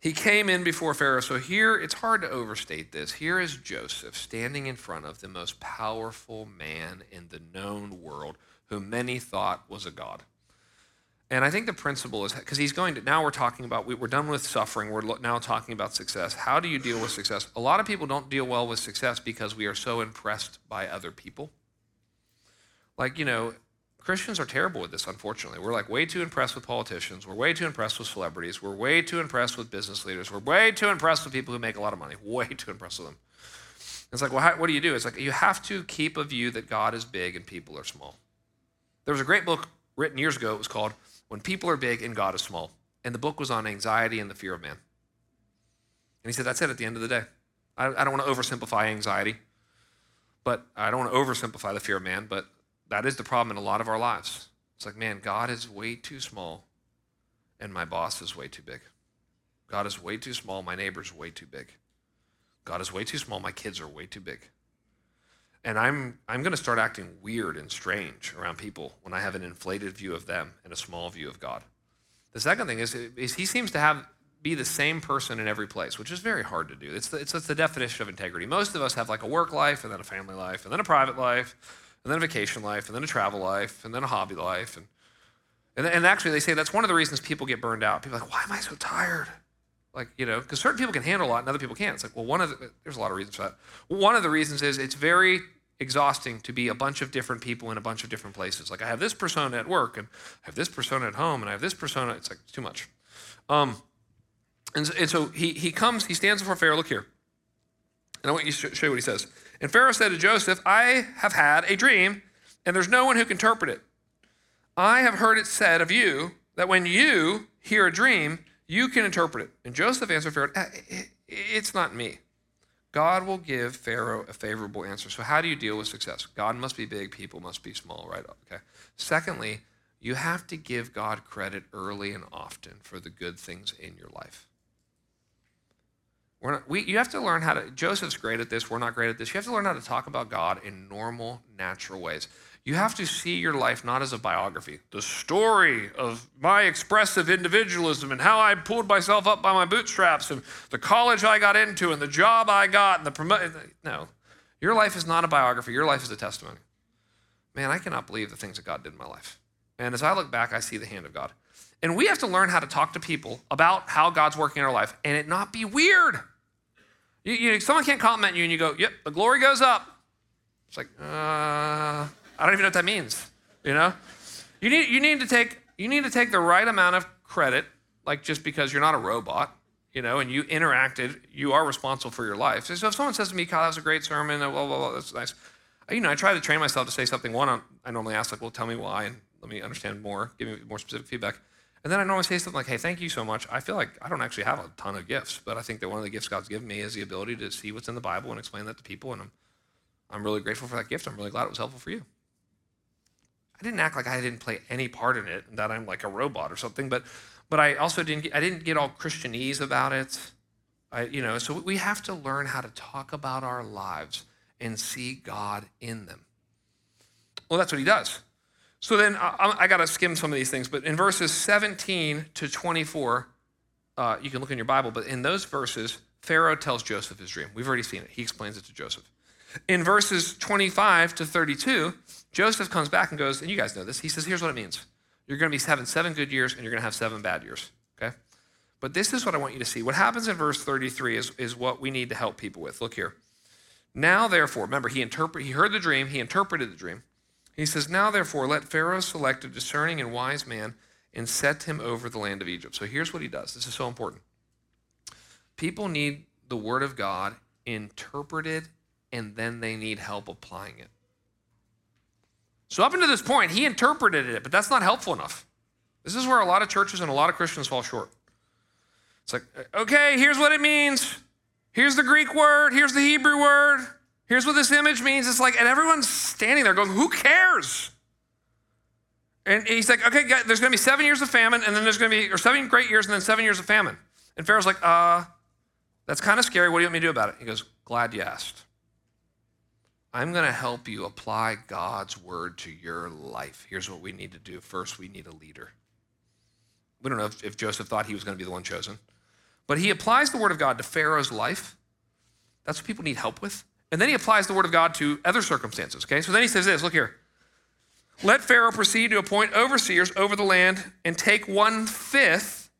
He came in before Pharaoh. So here, it's hard to overstate this. Here is Joseph standing in front of the most powerful man in the known world whom many thought was a God. And I think the principle is because he's going to, now we're talking about, we, are done with suffering, we're now talking about success. How do you deal with success? A lot of people don't deal well with success because we are so impressed by other people. Like, you know, Christians are terrible with this, unfortunately. We're like way too impressed with politicians. We're way too impressed with celebrities. We're way too impressed with business leaders. We're way too impressed with people who make a lot of money. Way too impressed with them. It's like, well, how, what do you do? It's like you have to keep a view that God is big and people are small. There was a great book written years ago. It was called When People Are Big and God is Small. And the book was on anxiety and the fear of man. And he said, That's it at the end of the day. I, I don't want to oversimplify anxiety, but I don't want to oversimplify the fear of man, but that is the problem in a lot of our lives. It's like, man, God is way too small and my boss is way too big. God is way too small, my neighbor's way too big. God is way too small, my kids are way too big. And I'm, I'm going to start acting weird and strange around people when I have an inflated view of them and a small view of God. The second thing is, is he seems to have be the same person in every place, which is very hard to do. It's the, it's, it's the definition of integrity. Most of us have like a work life and then a family life and then a private life and then a vacation life and then a travel life and then a hobby life. And, and, and actually, they say that's one of the reasons people get burned out. People are like, why am I so tired? Like, you know, because certain people can handle a lot and other people can't. It's like, well, one of the, there's a lot of reasons for that. One of the reasons is it's very exhausting to be a bunch of different people in a bunch of different places. Like, I have this persona at work and I have this persona at home and I have this persona. It's like too much. Um, and, and so he, he comes, he stands before Pharaoh. Look here. And I want you to show you what he says. And Pharaoh said to Joseph, I have had a dream, and there's no one who can interpret it. I have heard it said of you that when you hear a dream, you can interpret it. And Joseph answered Pharaoh, uh, It's not me. God will give Pharaoh a favorable answer. So, how do you deal with success? God must be big, people must be small, right? Okay. Secondly, you have to give God credit early and often for the good things in your life. Not, we, you have to learn how to, Joseph's great at this, we're not great at this. You have to learn how to talk about God in normal, natural ways. You have to see your life not as a biography, the story of my expressive individualism and how I pulled myself up by my bootstraps and the college I got into and the job I got and the promotion. No, your life is not a biography. Your life is a testimony. Man, I cannot believe the things that God did in my life. And as I look back, I see the hand of God. And we have to learn how to talk to people about how God's working in our life and it not be weird. You, you, someone can't compliment you and you go, yep, the glory goes up. It's like, uh, I don't even know what that means. You know, you need you need to take you need to take the right amount of credit, like just because you're not a robot, you know, and you interacted, you are responsible for your life. So if someone says to me, "Kyle, that was a great sermon," blah blah blah, that's nice. You know, I try to train myself to say something. One, I normally ask like, "Well, tell me why," and let me understand more, give me more specific feedback. And then I normally say something like, hey, thank you so much. I feel like I don't actually have a ton of gifts, but I think that one of the gifts God's given me is the ability to see what's in the Bible and explain that to people. And I'm, I'm really grateful for that gift. I'm really glad it was helpful for you. I didn't act like I didn't play any part in it and that I'm like a robot or something, but but I also didn't get, I didn't get all Christianese about it. I, you know, so we have to learn how to talk about our lives and see God in them. Well, that's what he does. So then I, I got to skim some of these things, but in verses 17 to 24, uh, you can look in your Bible, but in those verses, Pharaoh tells Joseph his dream. We've already seen it. He explains it to Joseph. In verses 25 to 32, Joseph comes back and goes, and you guys know this. He says, Here's what it means you're going to be having seven good years and you're going to have seven bad years. Okay? But this is what I want you to see. What happens in verse 33 is, is what we need to help people with. Look here. Now, therefore, remember, he, interpret, he heard the dream, he interpreted the dream. He says, Now, therefore, let Pharaoh select a discerning and wise man and set him over the land of Egypt. So here's what he does. This is so important. People need the word of God interpreted, and then they need help applying it. So, up until this point, he interpreted it, but that's not helpful enough. This is where a lot of churches and a lot of Christians fall short. It's like, okay, here's what it means. Here's the Greek word. Here's the Hebrew word. Here's what this image means. It's like, and everyone's standing there going, who cares? And he's like, okay, there's going to be seven years of famine, and then there's going to be, or seven great years, and then seven years of famine. And Pharaoh's like, uh, that's kind of scary. What do you want me to do about it? He goes, glad you asked. I'm going to help you apply God's word to your life. Here's what we need to do. First, we need a leader. We don't know if, if Joseph thought he was going to be the one chosen, but he applies the word of God to Pharaoh's life. That's what people need help with. And then he applies the word of God to other circumstances. Okay, so then he says this look here. Let Pharaoh proceed to appoint overseers over the land and take one fifth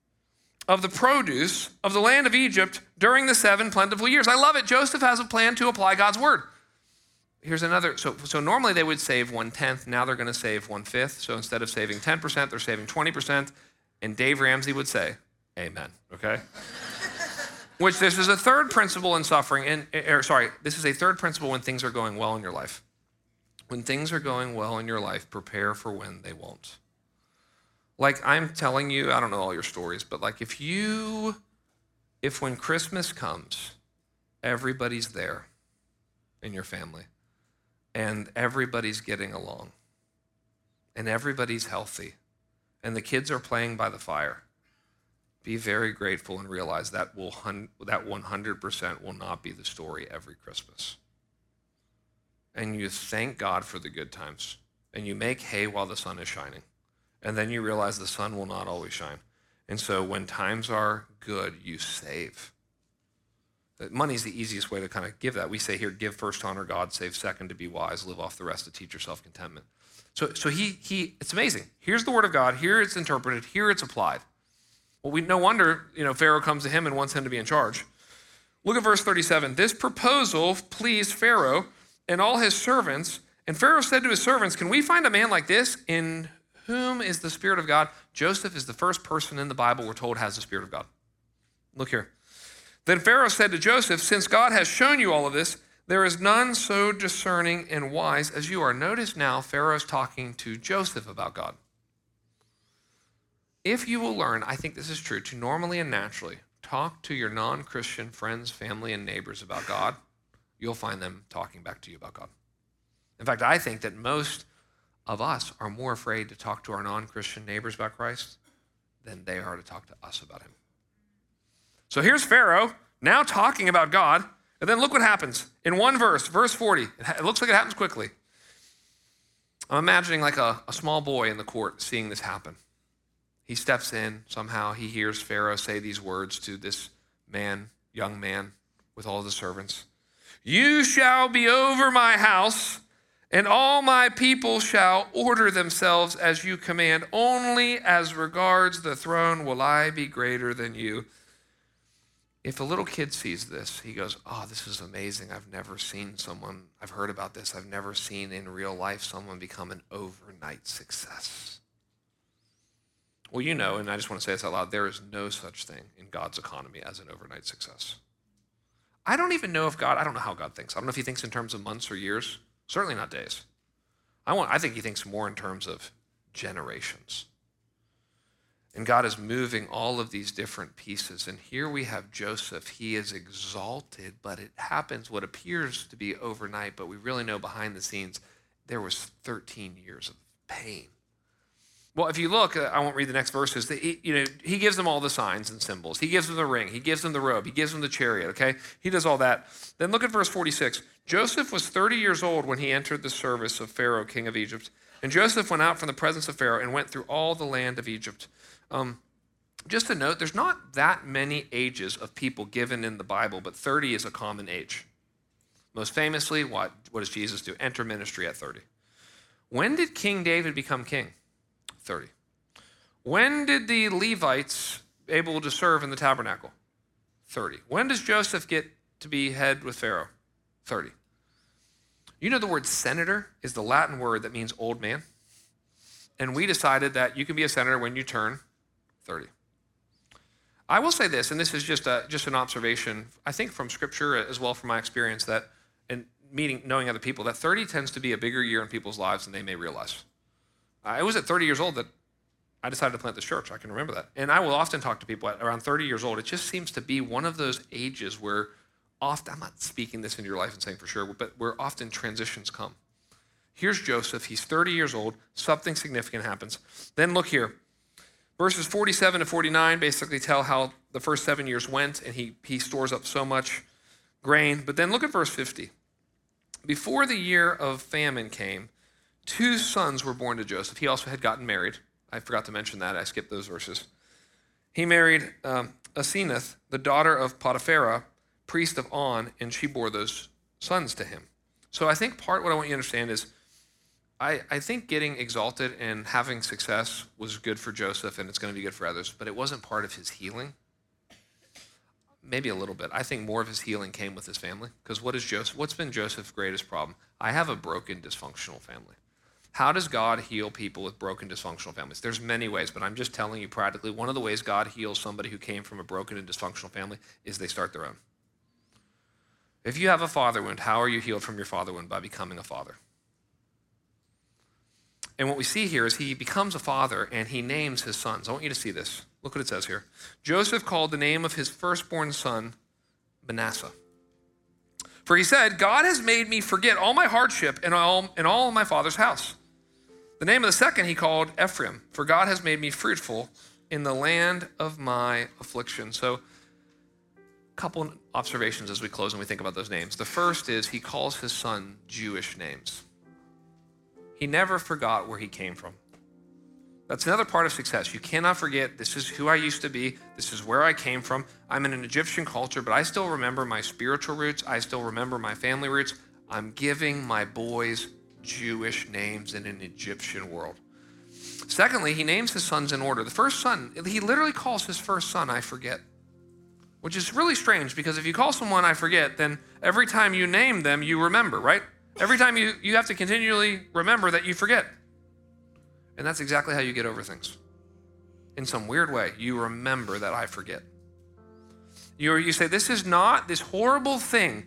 of the produce of the land of Egypt during the seven plentiful years. I love it. Joseph has a plan to apply God's word. Here's another. So, so normally they would save one tenth. Now they're going to save one fifth. So instead of saving 10%, they're saving 20%. And Dave Ramsey would say, Amen. Okay? Which this is a third principle in suffering. And, or, sorry, this is a third principle when things are going well in your life. When things are going well in your life, prepare for when they won't. Like I'm telling you, I don't know all your stories, but like if you, if when Christmas comes, everybody's there in your family and everybody's getting along and everybody's healthy and the kids are playing by the fire, be very grateful and realize that will that 100% will not be the story every Christmas and you thank God for the good times, and you make hay while the sun is shining. And then you realize the sun will not always shine. And so when times are good, you save. Money's the easiest way to kind of give that. We say here, give first honor God, save second to be wise, live off the rest to teach yourself contentment. So, so he, he, it's amazing. Here's the word of God. Here it's interpreted. Here it's applied. Well, we, no wonder, you know, Pharaoh comes to him and wants him to be in charge. Look at verse 37. This proposal pleased Pharaoh, and all his servants. And Pharaoh said to his servants, Can we find a man like this in whom is the Spirit of God? Joseph is the first person in the Bible we're told has the Spirit of God. Look here. Then Pharaoh said to Joseph, Since God has shown you all of this, there is none so discerning and wise as you are. Notice now, Pharaoh's talking to Joseph about God. If you will learn, I think this is true, to normally and naturally talk to your non Christian friends, family, and neighbors about God, you'll find them talking back to you about God. In fact, I think that most of us are more afraid to talk to our non Christian neighbors about Christ than they are to talk to us about him. So here's Pharaoh now talking about God. And then look what happens in one verse, verse 40. It looks like it happens quickly. I'm imagining like a, a small boy in the court seeing this happen. He steps in, somehow he hears Pharaoh say these words to this man, young man, with all the servants. You shall be over my house, and all my people shall order themselves as you command. Only as regards the throne will I be greater than you. If a little kid sees this, he goes, Oh, this is amazing. I've never seen someone, I've heard about this. I've never seen in real life someone become an overnight success. Well, you know, and I just want to say this out loud there is no such thing in God's economy as an overnight success. I don't even know if God, I don't know how God thinks. I don't know if he thinks in terms of months or years. Certainly not days. I, want, I think he thinks more in terms of generations. And God is moving all of these different pieces. And here we have Joseph. He is exalted, but it happens what appears to be overnight, but we really know behind the scenes there was 13 years of pain. Well, if you look, uh, I won't read the next verses. He, you know, he gives them all the signs and symbols. He gives them the ring. He gives them the robe. He gives them the chariot. Okay, he does all that. Then look at verse 46. Joseph was 30 years old when he entered the service of Pharaoh, king of Egypt. And Joseph went out from the presence of Pharaoh and went through all the land of Egypt. Um, just a note, there's not that many ages of people given in the Bible, but 30 is a common age. Most famously, what, what does Jesus do? Enter ministry at 30. When did King David become king? 30. When did the Levites able to serve in the tabernacle? 30. When does Joseph get to be head with Pharaoh? 30. You know the word senator is the Latin word that means old man. And we decided that you can be a senator when you turn 30. I will say this, and this is just, a, just an observation, I think from scripture as well from my experience, that and meeting, knowing other people, that 30 tends to be a bigger year in people's lives than they may realize. Uh, I was at 30 years old that I decided to plant this church. I can remember that. And I will often talk to people at around 30 years old. It just seems to be one of those ages where often, I'm not speaking this into your life and saying for sure, but where often transitions come. Here's Joseph. He's 30 years old. Something significant happens. Then look here. Verses 47 to 49 basically tell how the first seven years went, and he, he stores up so much grain. But then look at verse 50. Before the year of famine came, Two sons were born to Joseph. He also had gotten married. I forgot to mention that. I skipped those verses. He married um, Asenath, the daughter of Potiphera, priest of On, and she bore those sons to him. So I think part what I want you to understand is I, I think getting exalted and having success was good for Joseph and it's going to be good for others, but it wasn't part of his healing. Maybe a little bit. I think more of his healing came with his family. Because what is Joseph? What's been Joseph's greatest problem? I have a broken, dysfunctional family. How does God heal people with broken, dysfunctional families? There's many ways, but I'm just telling you practically one of the ways God heals somebody who came from a broken and dysfunctional family is they start their own. If you have a father wound, how are you healed from your father wound? By becoming a father. And what we see here is he becomes a father and he names his sons. I want you to see this. Look what it says here. Joseph called the name of his firstborn son Manasseh. For he said, God has made me forget all my hardship and all, in all my father's house. The name of the second he called Ephraim, for God has made me fruitful in the land of my affliction. So, a couple observations as we close and we think about those names. The first is he calls his son Jewish names. He never forgot where he came from. That's another part of success. You cannot forget this is who I used to be, this is where I came from. I'm in an Egyptian culture, but I still remember my spiritual roots, I still remember my family roots. I'm giving my boys Jewish names in an Egyptian world. Secondly, he names his sons in order. The first son, he literally calls his first son, I forget, which is really strange because if you call someone I forget, then every time you name them, you remember, right? Every time you, you have to continually remember that you forget. And that's exactly how you get over things. In some weird way, you remember that I forget. You, you say, This is not this horrible thing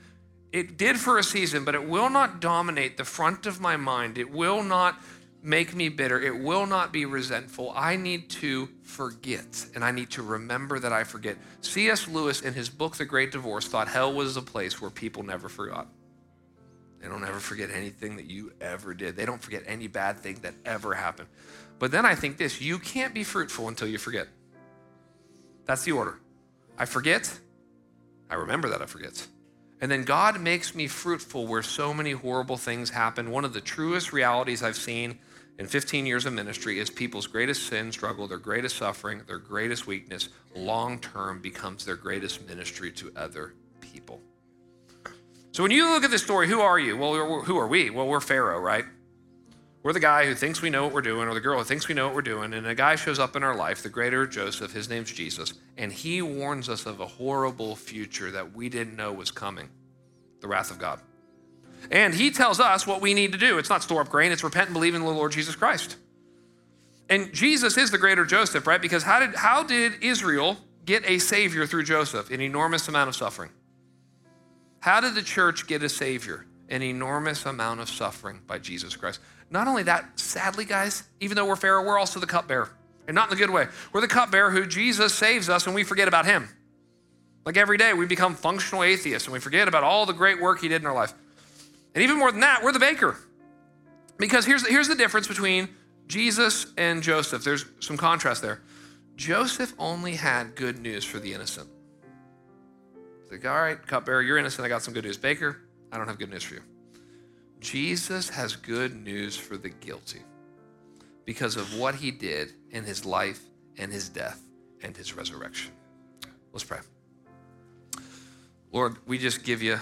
it did for a season, but it will not dominate the front of my mind. It will not make me bitter. It will not be resentful. I need to forget, and I need to remember that I forget. C.S. Lewis, in his book, The Great Divorce, thought hell was a place where people never forgot. They don't ever forget anything that you ever did, they don't forget any bad thing that ever happened. But then I think this you can't be fruitful until you forget. That's the order. I forget, I remember that I forget. And then God makes me fruitful where so many horrible things happen. One of the truest realities I've seen in 15 years of ministry is people's greatest sin, struggle, their greatest suffering, their greatest weakness, long term becomes their greatest ministry to other people. So when you look at this story, who are you? Well, who are we? Well, we're Pharaoh, right? We're the guy who thinks we know what we're doing, or the girl who thinks we know what we're doing, and a guy shows up in our life, the greater Joseph, his name's Jesus, and he warns us of a horrible future that we didn't know was coming the wrath of God. And he tells us what we need to do. It's not store up grain, it's repent and believe in the Lord Jesus Christ. And Jesus is the greater Joseph, right? Because how did, how did Israel get a savior through Joseph? An enormous amount of suffering. How did the church get a savior? An enormous amount of suffering by Jesus Christ. Not only that, sadly, guys, even though we're Pharaoh, we're also the cupbearer. And not in the good way. We're the cupbearer who Jesus saves us and we forget about him. Like every day, we become functional atheists and we forget about all the great work he did in our life. And even more than that, we're the baker. Because here's, here's the difference between Jesus and Joseph, there's some contrast there. Joseph only had good news for the innocent. Like, all right, cupbearer, you're innocent. I got some good news. Baker, I don't have good news for you. Jesus has good news for the guilty because of what he did in his life and his death and his resurrection. Let's pray. Lord, we just give you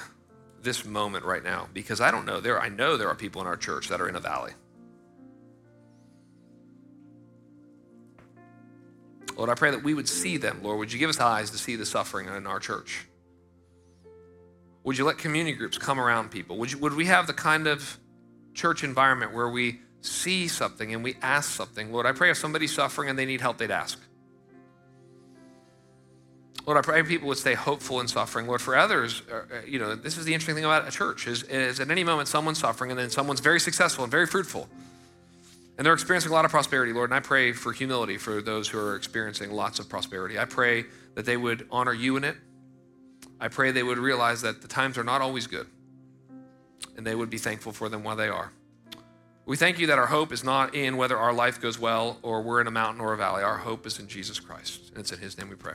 this moment right now because I don't know there I know there are people in our church that are in a valley. Lord, I pray that we would see them. Lord, would you give us eyes to see the suffering in our church? Would you let community groups come around people? Would, you, would we have the kind of church environment where we see something and we ask something? Lord, I pray if somebody's suffering and they need help, they'd ask. Lord, I pray people would stay hopeful in suffering. Lord, for others, uh, uh, you know, this is the interesting thing about a church is, is at any moment someone's suffering and then someone's very successful and very fruitful. And they're experiencing a lot of prosperity, Lord. And I pray for humility for those who are experiencing lots of prosperity. I pray that they would honor you in it. I pray they would realize that the times are not always good and they would be thankful for them while they are. We thank you that our hope is not in whether our life goes well or we're in a mountain or a valley. Our hope is in Jesus Christ. And it's in his name we pray.